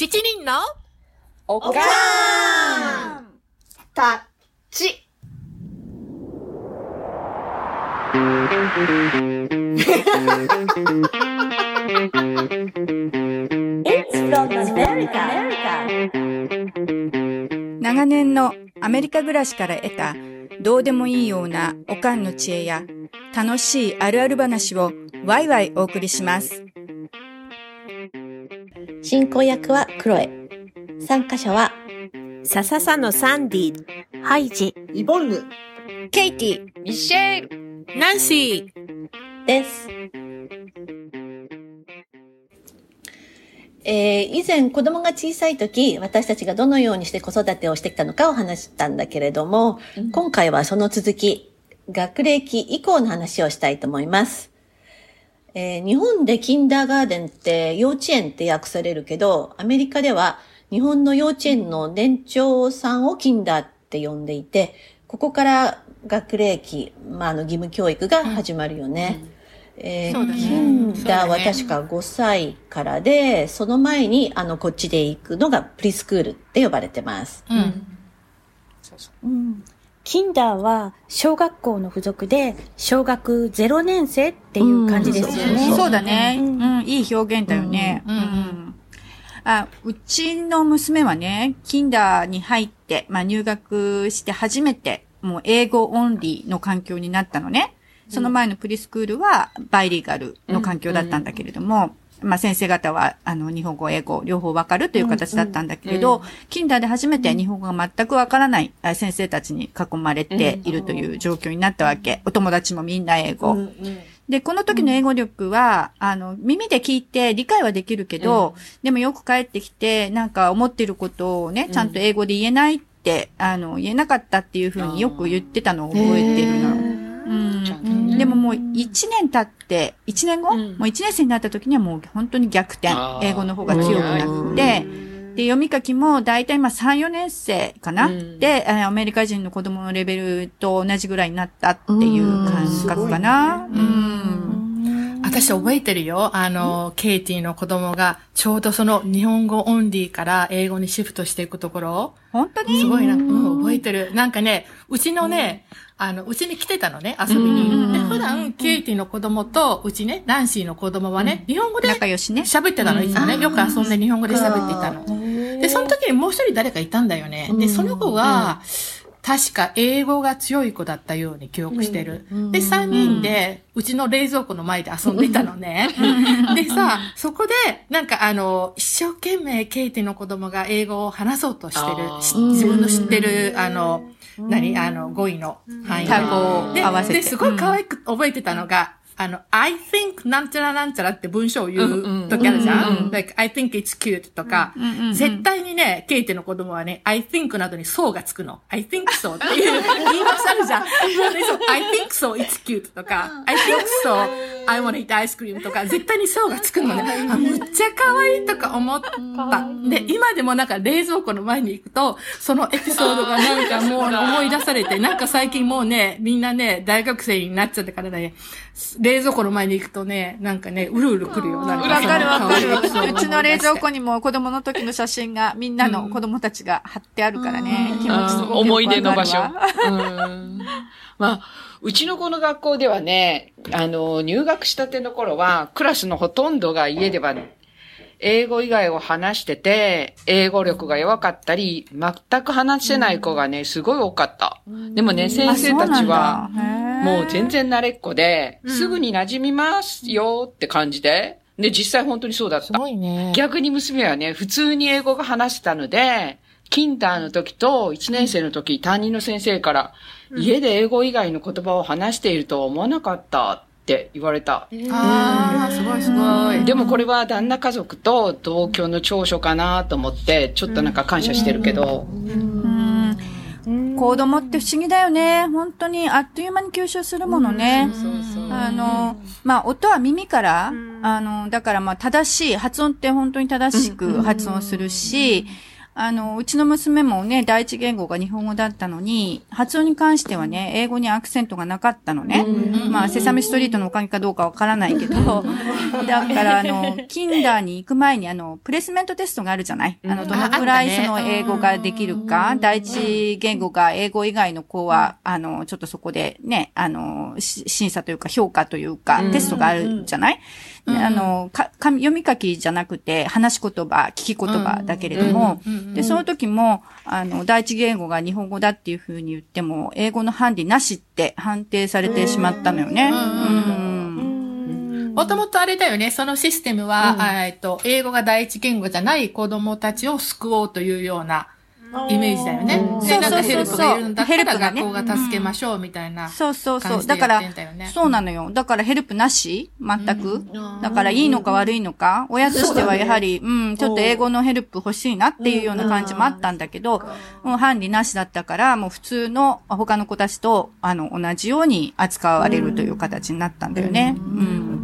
七人のおかーんたち。It's from America. 長年のアメリカ暮らしから得たどうでもいいようなおかんの知恵や楽しいあるある話をワイワイお送りします。進行役はクロエ。参加者は笹さのサンディ、ハイジ、イボンヌ。ケイティ、ミシェル、ナンシー。です。えー以前子供が小さい時、私たちがどのようにして子育てをしてきたのかを話したんだけれども、今回はその続き、学齢期以降の話をしたいと思います。えー日本でキンダーガーデンって幼稚園って訳されるけど、アメリカでは日本の幼稚園の年長さんをキンダーって呼んでいて、ここから学齢期、まあ、あの義務教育が始まるよね。えーそうだねキンダーは確か5歳からで、その前にあのこっちで行くのがプリスクールって呼ばれてます。うん。うん。キンダーは小学校の付属で小学0年生っていう感じですよね。そうだね。う、うん。いい表現だよね。うん。うん。あうちの娘はね、キンダーに入って、まあ入学して初めて、もう英語オンリーの環境になったのね。その前のプリスクールはバイリーガルの環境だったんだけれども、まあ先生方は、あの、日本語、英語、両方わかるという形だったんだけれど、キンダーで初めて日本語が全くわからないあ先生たちに囲まれているという状況になったわけ。お友達もみんな英語。で、この時の英語力は、あの、耳で聞いて理解はできるけど、でもよく帰ってきて、なんか思ってることをね、ちゃんと英語で言えないって、あの、言えなかったっていうふうによく言ってたのを覚えてるの。うん。でももう一年経って、一年後、もう一年生になった時にはもう本当に逆転英語の方が強くなって、で、読み書きも大体まあ3、4年生かな、で、あアメリカ人の子供のレベルと同じぐらいになったっていう感覚かな。うん。私覚えてるよ。あの、ケイティの子供が、ちょうどその日本語オンリーから英語にシフトしていくところ。本当に？すごいな。うん、覚えてる。なんかね、うちのね、あの、うちに来てたのね、遊びに。で、普段、ケイティの子供と、うちね、ナンシーの子供はね、日本語で。喋ってたの、いつもね。よく遊んで日本語で喋っていたの。で、その時にもう一人誰かいたんだよね。で、その子は、確か英語が強い子だったように記憶してる。で、三人で、うちの冷蔵庫の前で遊んでいたのね。でさ、そこで、なんかあの、一生懸命ケイティの子供が英語を話そうとしてる。し自分の知ってる、あの、何？あの、語彙の範囲で単語を合わせて。で、で、すごい可愛く覚えてたのが、あの、I think なんちゃらなんちゃらって文章を言う時あるじゃん、like, I think it's cute とか、絶対にね、ケイテの子供はね、I think などに so がつくの。I think so っていう言い回あるじゃん。でそう I think so it's cute とか、I think so I wanna eat ice cream とか、絶対に so がつくのね。あ、むっちゃ可愛いとか思った。で、今でもなんか冷蔵庫の前に行くと、そのエピソードがなんかもう思い出されて、なんか最近もうね、みんなね、大学生になっちゃってからね、冷蔵庫の前に行くとね、なんかね、うるうる来るよ。なんわかるわかる。がうちの冷蔵庫に。にも子供の時の写真が、みんなの子供たちが貼ってあるからね。気持ちすごく思い出の場所。うんまあ、うちの子の学校ではね、あの、入学したての頃は、クラスのほとんどが家では、英語以外を話してて、英語力が弱かったり、全く話せない子がね、すごい多かった。でもね、先生たちは、もう全然慣れっこで、すぐに馴染みますよって感じで、で、実際本当にそうだった。ごいね。逆に娘はね、普通に英語が話せたので、キンダーの時と1年生の時、担任の先生から、家で英語以外の言葉を話しているとは思わなかったって言われた。ああ、すごいすごい。でもこれは旦那家族と同居の長所かなと思って、ちょっとなんか感謝してるけど、子供って不思議だよね。本当にあっという間に吸収するものね。あの、まあ、音は耳から、あの、だからまあ、正しい、発音って本当に正しく発音するし、あの、うちの娘もね、第一言語が日本語だったのに、発音に関してはね、英語にアクセントがなかったのね。まあ、セサミストリートのおかげかどうかわからないけど、だから、あの、キンダーに行く前に、あの、プレスメントテストがあるじゃない？あの、どのくらいその英語ができるか、第一言語が英語以外の子は、あの、ちょっとそこでね、あの、し審査というか評価というか、テストがあるじゃない？あの、か、か読み書きじゃなくて、話し言葉、聞き言葉だけれども、で、その時も、あの、第一言語が日本語だっていうふうに言っても、英語のハンディなしって判定されてしまったのよね。うん。もともとあれだよね、そのシステムは、えっと、英語が第一言語じゃない子供たちを救おうというようなイメージだよね。で、なんかヘルプがいるんだったら学校が助けましょうみたいなそうそうそう。感じでだからそうなのよ。だからヘルプなし？全く？だからいいのか悪いのか？親としてはやはり、うん、ちょっと英語のヘルプ欲しいなっていうような感じもあったんだけど、もう管理なしだったから、もう普通の他の子たちと、あの、同じように扱われるという形になったんだよね。うん。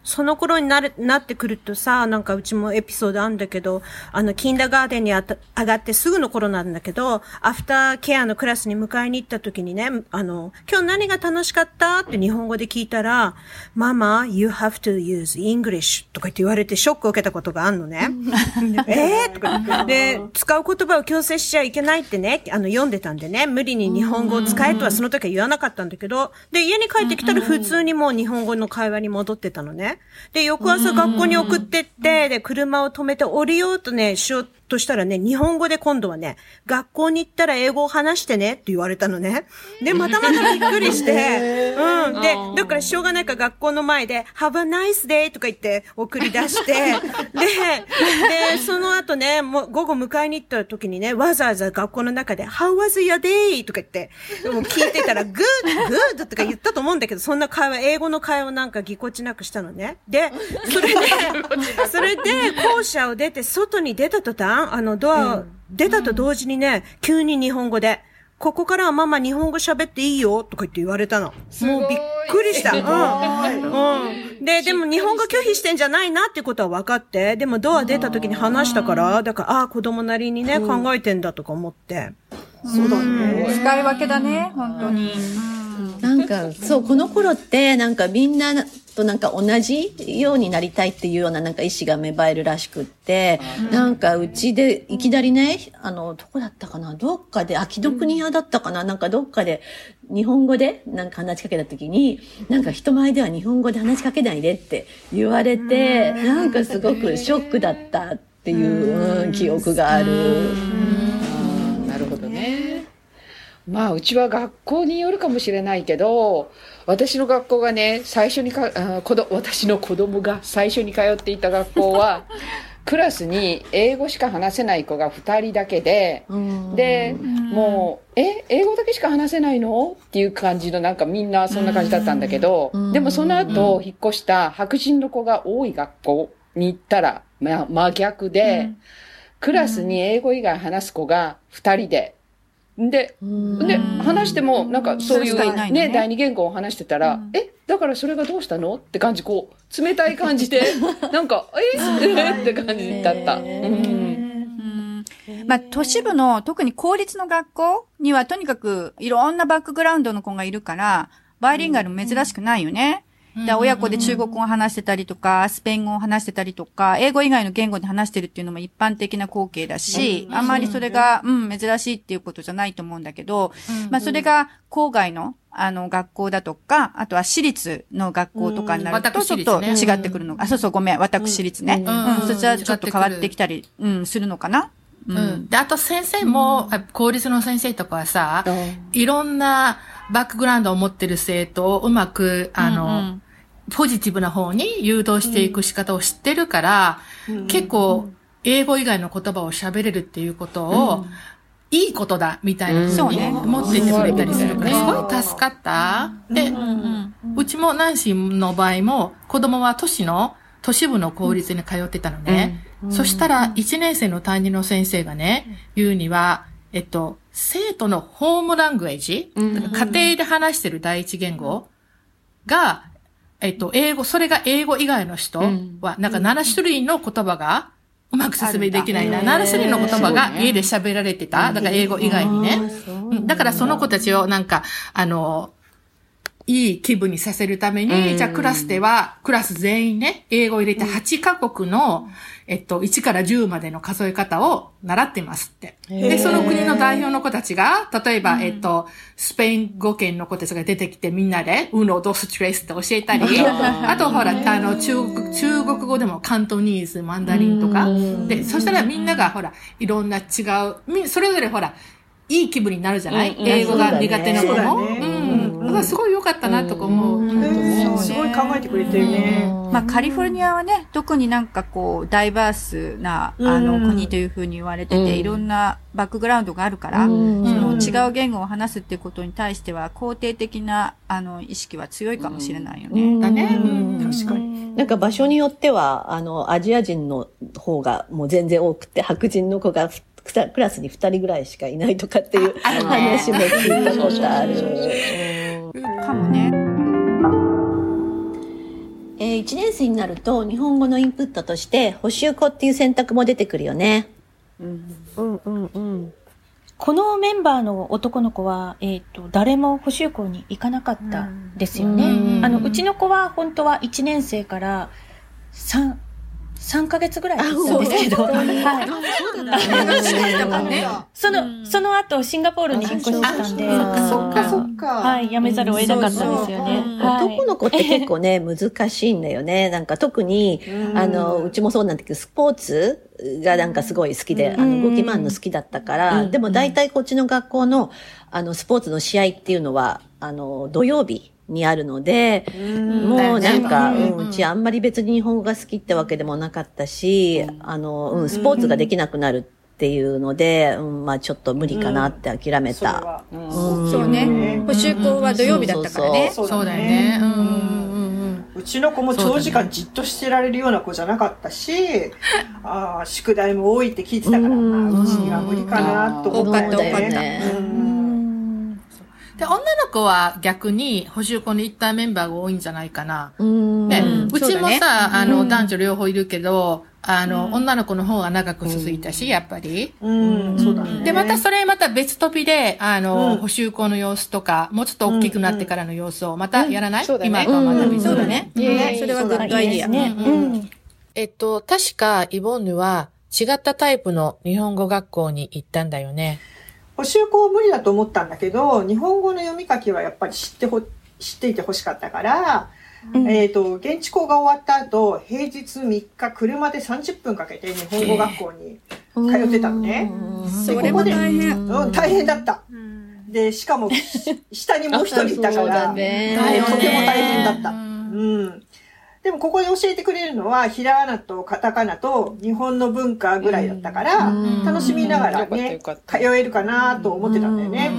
ね。その頃になる、なってくるとさ、なんかうちもエピソードあるんだけど、あの、キンダーガーデンにあた上がってすぐの頃なんだけど、アフターケアのクラスに迎えに行った時にね、あの、今日何が楽しかったって日本語で聞いたら、ママ、you have to use English とか言って言われてショックを受けたことがあるのね。えー？とか。で、使う言葉を強制しちゃいけないってね、あの、読んでたんでね、無理に日本語を使えとはその時は言わなかったんだけど、で、家に帰ってきたら普通にもう日本語の会話に戻ってたのね。で、翌朝学校に送ってって、で、車を止めて降りようとね、しようとしたらね、日本語で今度はね、学校に行ったら英語を話してねって言われたのね。で、またまたびっくりして、うん。で、だからしょうがないから学校の前で、Have a nice day とか言って送り出して、で、で、その後ね、もう午後迎えに行った時にね、わざわざ学校の中で、How was your day? とか言って、もう聞いてたら、Good, good とか言ったと思うんだけど、そんな会話、英語の会話なんかぎこちなくしたのね。で、それで、それで、校舎を出て、外に出た途端、あの、ドアを出たと同時にね、急に日本語で、ここからはママ日本語喋っていいよとか言って言われたの。もうびっくりした。うん。うん。で、でも日本語拒否してんじゃないなってことは分かって、でもドア出た時に話したから、だから、ああ、子供なりにね、考えてんだとか思って。使い分けだね、本当に。なんか、そう、この頃って、なんかみんなとなんか同じようになりたいっていうようななんか意志が芽生えるらしくって、なんかうちでいきなりね、あの、どこだったかな？どっかで、あ、既読に屋だったかな？なんかどっかで日本語でなんか話しかけた時に、なんか人前では日本語で話しかけないでって言われて、なんかすごくショックだったっていう、うん記憶がある。なるほどね。まあ、うちは学校によるかもしれないけど、私の学校がね、最初にか、あ子ど私の子供が最初に通っていた学校は、クラスに英語しか話せない子が2人だけで、で、もう、え、英語だけしか話せないの？っていう感じの、なんかみんなそんな感じだったんだけど、でもその後、引っ越した白人の子が多い学校に行ったら、ま、真逆で、クラスに英語以外話す子が2人で、で、で、話しても、なんかそういうね。ね、第二言語を話してたら、え、だからそれがどうしたの？って感じ、こう、冷たい感じで、なんか、え？えって感じだった。うん。まあ、都市部の、特に公立の学校には、とにかく、いろんなバックグラウンドの子がいるから、バイリンガルも珍しくないよね。で親子で中国語を話してたりとか、スペイン語を話してたりとか、英語以外の言語で話してるっていうのも一般的な光景だし、あんまりそれが、うん、珍しいっていうことじゃないと思うんだけど、まあ、それが郊外の、あの、学校だとか、あとは私立の学校とかになると、私ちょっと違ってくるの。あ、そうそう、ごめん、私立ね。うん、そちらちょっと変わってきたり、うん、するのかな。ううん。で、あと先生も、あ公立の先生とかはさ、いろんなバックグラウンドを持ってる生徒をうまく、あの、ポジティブな方に誘導していく仕方を知ってるから、結構、英語以外の言葉を喋れるっていうことを、いいことだ、みたいなふうにそうね。思っていてくれたりするから、うん。すごい助かった。で、うちもナンシーの場合も、子供は都市の、都市部の公立に通ってたのね。そしたら、1年生の担任の先生がね、言うには、えっと、生徒のホームラングエージ、だから家庭で話してる第一言語が、えっと、英語、それが英語以外の人は、なんか7種類の言葉がうまく説明できないな。ナルスリーの言葉が家で喋られてた。だから英語以外にね。うんだからその子たちをなんか、あの、いい気分にさせるために、じゃあクラスでは、クラス全員ね、英語を入れて8カ国の、えっと、1から10までの数え方を習ってますって。で、その国の代表の子たちが、例えば、えっと、スペイン語圏の子たちが出てきてみんなで、ウノ、ドス、トレスって教えたり、あとほら、あの、中国、中国語でもカントニーズ、マンダリンとか。で、そしたらみんながほら、いろんな違う、みそれぞれほら、いい気分になるじゃない、英語が苦手な子も。うん。すごい良かったなとか思う。うんすごい考えてくれてるね。まあ、カリフォルニアはね、特になんかこう、ダイバースな、あの、うん国というふうに言われてて、いろんなバックグラウンドがあるから、うんその違う言語を話すっていうことに対しては、肯定的な、あの、意識は強いかもしれないよね。だね。うん確かに。なんか場所によっては、あの、アジア人の方がもう全然多くて、白人の子がふクラスに2人ぐらいしかいないとかっていう話も聞いたことある。かもね。えー、1年生になると日本語のインプットとして補習校っていう選択も出てくるよね。うんうんうん。このメンバーの男の子は、えっ、と、誰も補習校に行かなかったんですよね。うんあの、うちの子は本当は1年生から3、3ヶ月ぐらい行ったんですけど、はい。その、その後シンガポールに引っ越したんで、そっかそっか。はい、やめざるを得なかったんですよね。はい。男の子って結構ね、難しいんだよね。なんか特に、あの、うちもそうなんだけど、スポーツがなんかすごい好きで、あの、動き回るの好きだったから、でも大体こっちの学校の、あの、スポーツの試合っていうのは、あの、土曜日にあるので、もうなんか、うん、うちあんまり別に日本語が好きってわけでもなかったし、あの、うん、スポーツができなくなるっていうので、うん、まあちょっと無理かなって諦めた。そうね。補習校は土曜日だったからね。そうだよね。うんうん。うん。うちの子も長時間じっとしてられるような子じゃなかったし、ああ、宿題も多いって聞いてたから、うちには無理かなと思ったよ多かった多かった。ね。うんで、女の子は逆に補習校に行ったメンバーが多いんじゃないかな。うん。ね、うん。うちもそうだね。さ、あの、男女両方いるけど、あの、女の子の方が長く続いたし、やっぱり。うん、そうだね。で、またそれまた別飛びで、あの、うん。補習校の様子とか、もうちょっと大きくなってからの様子をまたやらない、そうだね。今。とはまたうだね。ね。それはグッドアイディア。ね。うん。えっと、確かイボンヌは違ったタイプの日本語学校に行ったんだよね。補習校無理だと思ったんだけど、日本語の読み書きはやっぱり知ってほ、知っていてほしかったから、えっ、と、現地校が終わった後、平日3日車で30分かけて日本語学校に通ってたのね。それも大変。うん、大変だった。で、しかも、し 下にもう一人いたから、だねとても大変だった。ううんん。でもここで教えてくれるのは、ひらがなとカタカナと日本の文化ぐらいだったから、楽しみながらね通えるかなと思ってたんだよね。う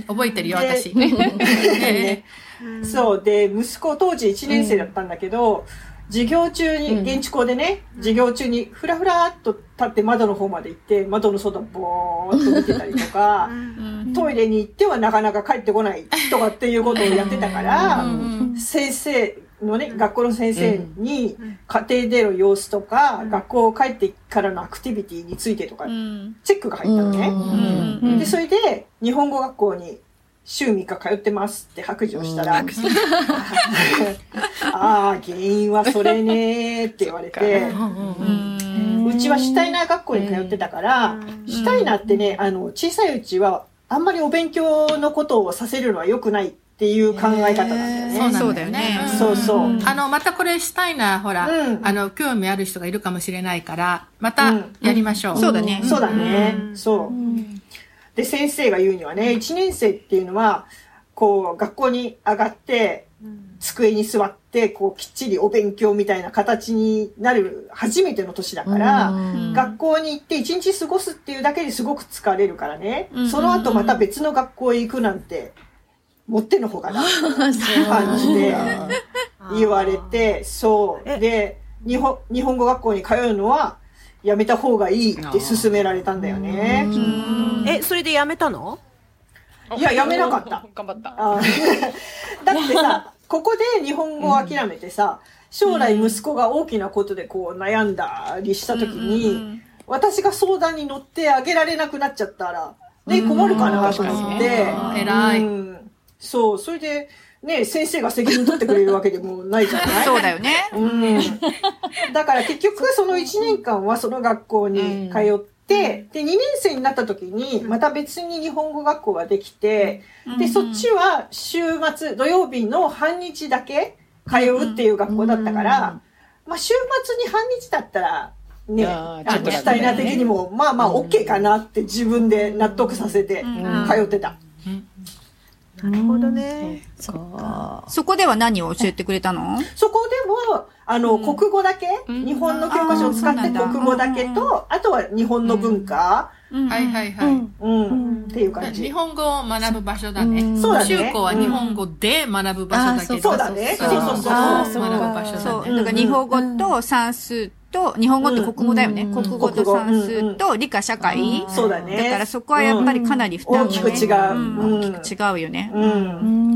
ん。覚えてるよ、で私。ね。そう。で、息子当時1年生だったんだけど、授業中に、現地校でね、授業中にふらふらっと立って窓の方まで行って、窓の外ぼーっと見てたりとか、トイレに行ってはなかなか帰ってこないとかっていうことをやってたから、先生のね、学校の先生に家庭での様子とか、学校帰ってからのアクティビティについてとか、チェックが入ったのね。で、それで、日本語学校に週3日通ってますって白状したら、ああ、原因はそれねーって言われて、うちはシュタイナー学校に通ってたから、シュタイナーってね、あの、小さいうちは、あんまりお勉強のことをさせるのは良くないっていう考え方なんだよね。そうだよねんそうそう。あの、またこれしたいな、ほら、うんあの、興味ある人がいるかもしれないから、またやりましょう。そうだね。そうだね。そう。で、先生が言うにはね、1年生っていうのは、こう、学校に上がって、机に座って、こう、きっちりお勉強みたいな形になる初めての年だから、学校に行って一日過ごすっていうだけですごく疲れるからね、その後また別の学校へ行くなんて、もってのほかな、感じで。言われて、そう。で、日本、日本語学校に通うのは、やめた方がいいって勧められたんだよね。え、それでやめたの？いや、やめなかった。頑張った。だってさ、ここで日本語を諦めてさ、将来息子が大きなことでこう悩んだりした時に、私が相談に乗ってあげられなくなっちゃったら、ね、困るかなと思って。うん。偉い。うんそう、それで、ね、先生が責任取ってくれるわけでもないじゃない？そうだよね。うん。だから結局その1年間はその学校に通って、で、2年生になった時に、また別に日本語学校ができて、で、そっちは週末、土曜日の半日だけ通うっていう学校だったから、まあ週末に半日だったら、ね、あーちょっと楽あの、シュタイナー的にも、まあまあ OK かなって自分で納得させて通ってた。なるほどね。そこでは何を教えてくれたの？そこでも、あの、国語だけ、日本の教科書を使って国語だけと、あとは日本の文化、はいはいはい。うん、っていう感じ。日本語を学ぶ場所だね。そうだね中高は日本語で学ぶ場所だけど。そうだね。そうそうそう学ぶ場所そう。だね。だから日本語と算数と、日本語って国語だよね。国語と算数と理科社会。そうだね。だからそこはやっぱりかなり負担がね大きく違う。んうん大きく違うよね。うん。うん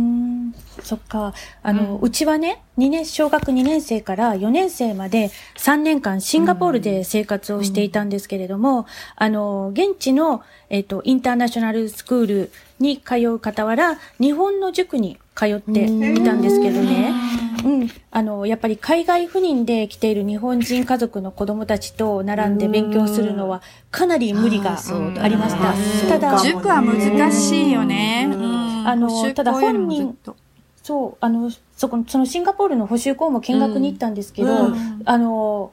そっか。あの、うちはね、2年、小学2年生から4年生まで3年間シンガポールで生活をしていたんですけれども、あの、現地の、えっ、と、インターナショナルスクールに通う傍ら、日本の塾に通っていたんですけどね。うん。あの、やっぱり海外赴任で来ている日本人家族の子供たちと並んで勉強するのは、かなり無理がありました。ただ、塾は難しいよね。あのただ本人そう、あの、そこの、そのシンガポールの補習校も見学に行ったんですけど、あの、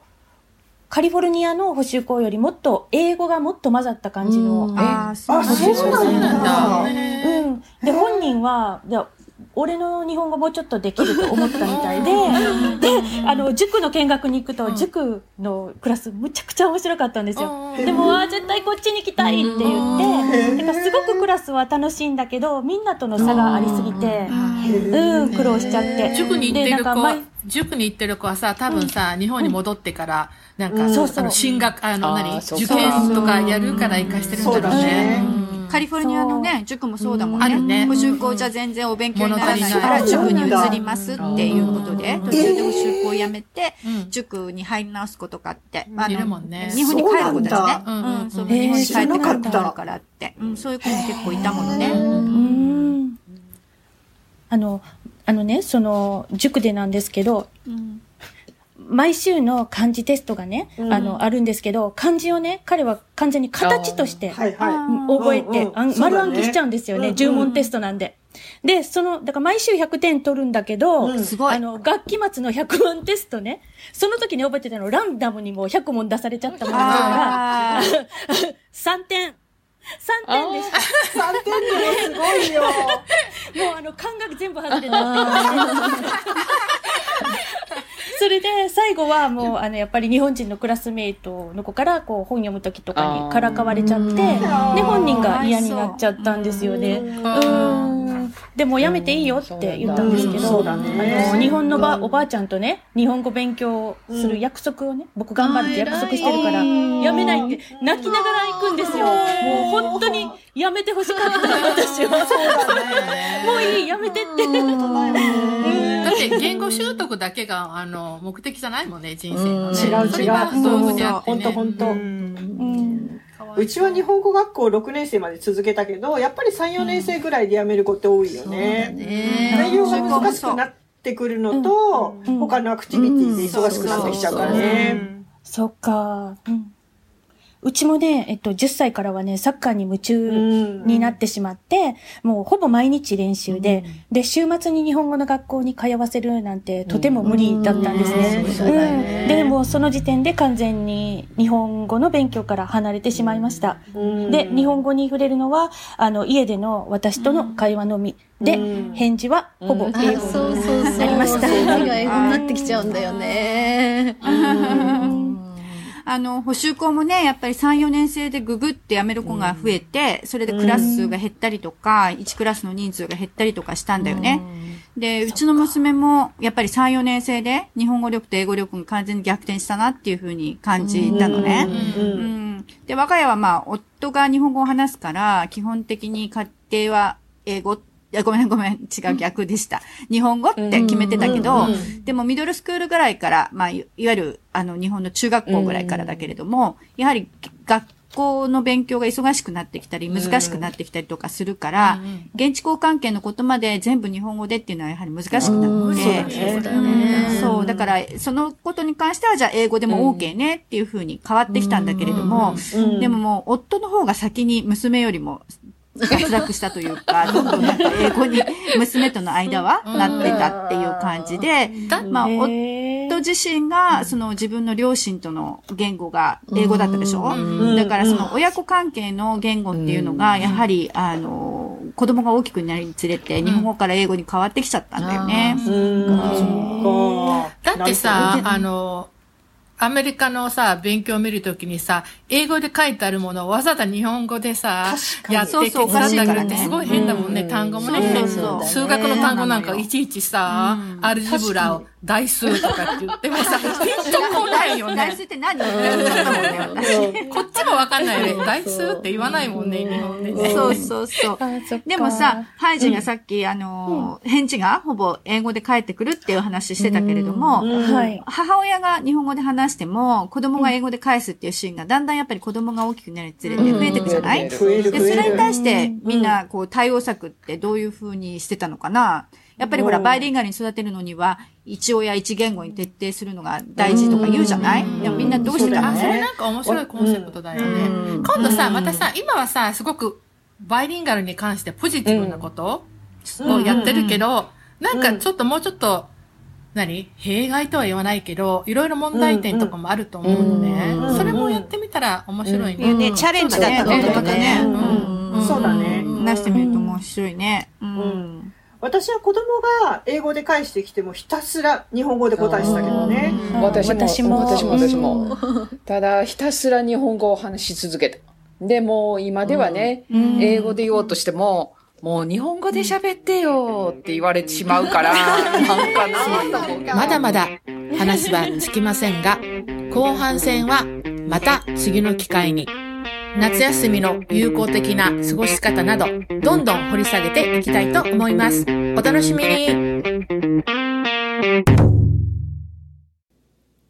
カリフォルニアの補習校よりもっと英語がもっと混ざった感じの、ああ、そうあ、そうなんだ。うん。で、本人は、俺の日本語もうちょっとできると思ったみたいで、で、あの、塾の見学に行くと、塾のクラスむちゃくちゃ面白かったんですよ。でも、あー絶対こっちに行きたいって言って、だからすごくクラスは楽しいんだけど、みんなとの差がありすぎて、うん、苦労しちゃって。塾に行ってる子でなんか毎、塾に行ってる子はさ、多分さ、日本に戻ってから、なんか、そうそう。あの、進学、あの、何？そう受験とかやるから行かしてるんだろうね。カリフォルニアのね、塾もそうだもんね。あるね。補習校じゃ全然お勉強にならないか物ら、塾に移りますっていうことで、途中で補習校を辞めて、塾に入り直す子とかって、あいるもんね。日本に帰る子たちね。そうなんそう、日本に帰ってくる知らなかった子があるからって。うん、そういう子も結構いたものね。うん。あの、あのね、その、塾でなんですけど、毎週の漢字テストがね、あの、あるんですけど、漢字をね、彼は完全に形として、はいはい。うん覚えて、丸暗記しちゃうんですよね。うん10問テストなんで。で、その、だから毎週100点取るんだけど、すごいあの、学期末の100問テストね、その時に覚えてたの、ランダムにもう100問出されちゃったもんだから、あ3 点。3点でした。3点でもすごいよ。もうあの、感覚全部外れた。それで、最後はもう、あの、やっぱり日本人のクラスメイトの子から、こう、本読む時とかにからかわれちゃって、で、本人が嫌になっちゃったんですよね。うん。でも、やめていいよって言ったんですけど、あの、日本のば、おばあちゃんとね、日本語勉強する約束をね、僕頑張って約束してるから、やめないって、泣きながら行くんですよ。もう本当に、やめてほしかった、私は。もういい、やめてって。だって、言語習得だけが、あの、目的じゃないもんね、人生のね。違う違うそれが道具であってほんね。とほん。と。うん。うちは日本語学校6年生まで続けたけど、やっぱり3、4年生ぐらいで辞める子って多いよね。内容が難しくなってくるのと、他のアクティビティで忙しくなってきちゃうからね。そっか。うん。うちもね、えっと、10歳からはね、サッカーに夢中になってしまって、もうほぼ毎日練習で、で、週末に日本語の学校に通わせるなんてとても無理だったんですね。うん。で、もうその時点で完全に日本語の勉強から離れてしまいました。で、日本語に触れるのは、あの、家での私との会話のみ。で、返事はほぼ英語にそうそうそう。なりました。それが英語になってきちゃうんだよね。あの、補習校もね、やっぱり3、4年生でググって辞める子が増えて、それでクラス数が減ったりとか、1クラスの人数が減ったりとかしたんだよね。で、うちの娘も、やっぱり3、4年生で、日本語力と英語力が完全に逆転したなっていうふうに感じたのね。うん。で、我が家はまあ、夫が日本語を話すから、基本的に家庭は英語、いや、ごめんごめん、違う逆でした。日本語って決めてたけど、でもミドルスクールぐらいから、まあ、いいわゆる、あの、日本の中学校ぐらいからだけれども、やはり学校の勉強が忙しくなってきたり、難しくなってきたりとかするから、現地交関係のことまで全部日本語でっていうのはやはり難しくなって、そうだね。そう、だから、そのことに関しては、じゃあ英語でも OK ねっていうふうに変わってきたんだけれども、でももう、夫の方が先に娘よりも脱落したというか、どんどんなんか英語に娘との間はなってたっていう感じで、まあ、夫自身が、その自分の両親との言語が英語だったでしょ？だからその親子関係の言語っていうのが、やはり、あの、子供が大きくなるにつれて、日本語から英語に変わってきちゃったんだよね。だってさ、あの、アメリカのさ、勉強を見るときにさ、英語で書いてあるものをわざわざ日本語でさ、やってそうそう手伝ってすごい変だもんね、単語もね。数学の単語なんかいちいちさ、アルジブラを代数とかって言ってもさ、ピンとこないよね。大数。って何？って言っちゃったもんね、私。こっちもわかんないよね。代数って言わないもんね、日本でね。そうそうそう。でもさ、ハイジンがさっき、あの、返事がほぼ英語で返ってくるっていう話してたけれども、はい。母親が日本語で話しても、子供が英語で返すっていうシーンが、だんだんやっぱり子供が大きくなるにつれて増えていくじゃない、増えるで、それに対してみんな、こう、対応策ってどういう風にしてたのかな？やっぱりほら、バイリンガルに育てるのには、一親一言語に徹底するのが大事とか言うじゃない？でもみんなどうしてたの？あ、それなんか面白いコンセプトだよね。今度さ、またさ、今はさ、すごくバイリンガルに関してポジティブなことをやってるけど、なんかちょっともうちょっと、何？弊害とは言わないけど、いろいろ問題点とかもあると思うのね。それもやってみたら面白いね。ね、チャレンジだったこととかね。うん。そうだね。話してみると面白いね。うん。私は子供が英語で返してきてもひたすら日本語で答えてたけどね。私も、私も私も、私も。ただ、ひたすら日本語を話し続けた。でも、今ではね、英語で言おうとしても、もう日本語で喋ってよって言われてしまうから、な。まだまだ話は尽きませんが、後半戦はまた次の機会に、夏休みの有効的な過ごし方など、どんどん掘り下げていきたいと思います。お楽しみに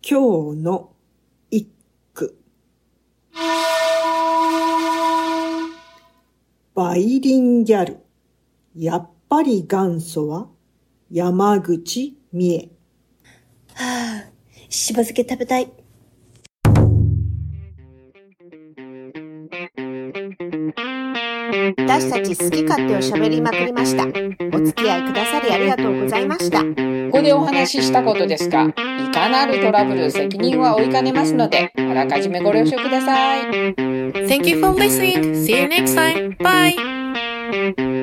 今日の一句。バイリンギャル。やっぱり元祖は山口美恵。はあ、しば漬け食べたい。私たち好き勝手を喋りまくりました。お付き合いくださりありがとうございました。ここでお話ししたことですが、いかなるトラブル責任は負いかねますので、あらかじめご了承ください。Thank you for listening. See you next time. Bye.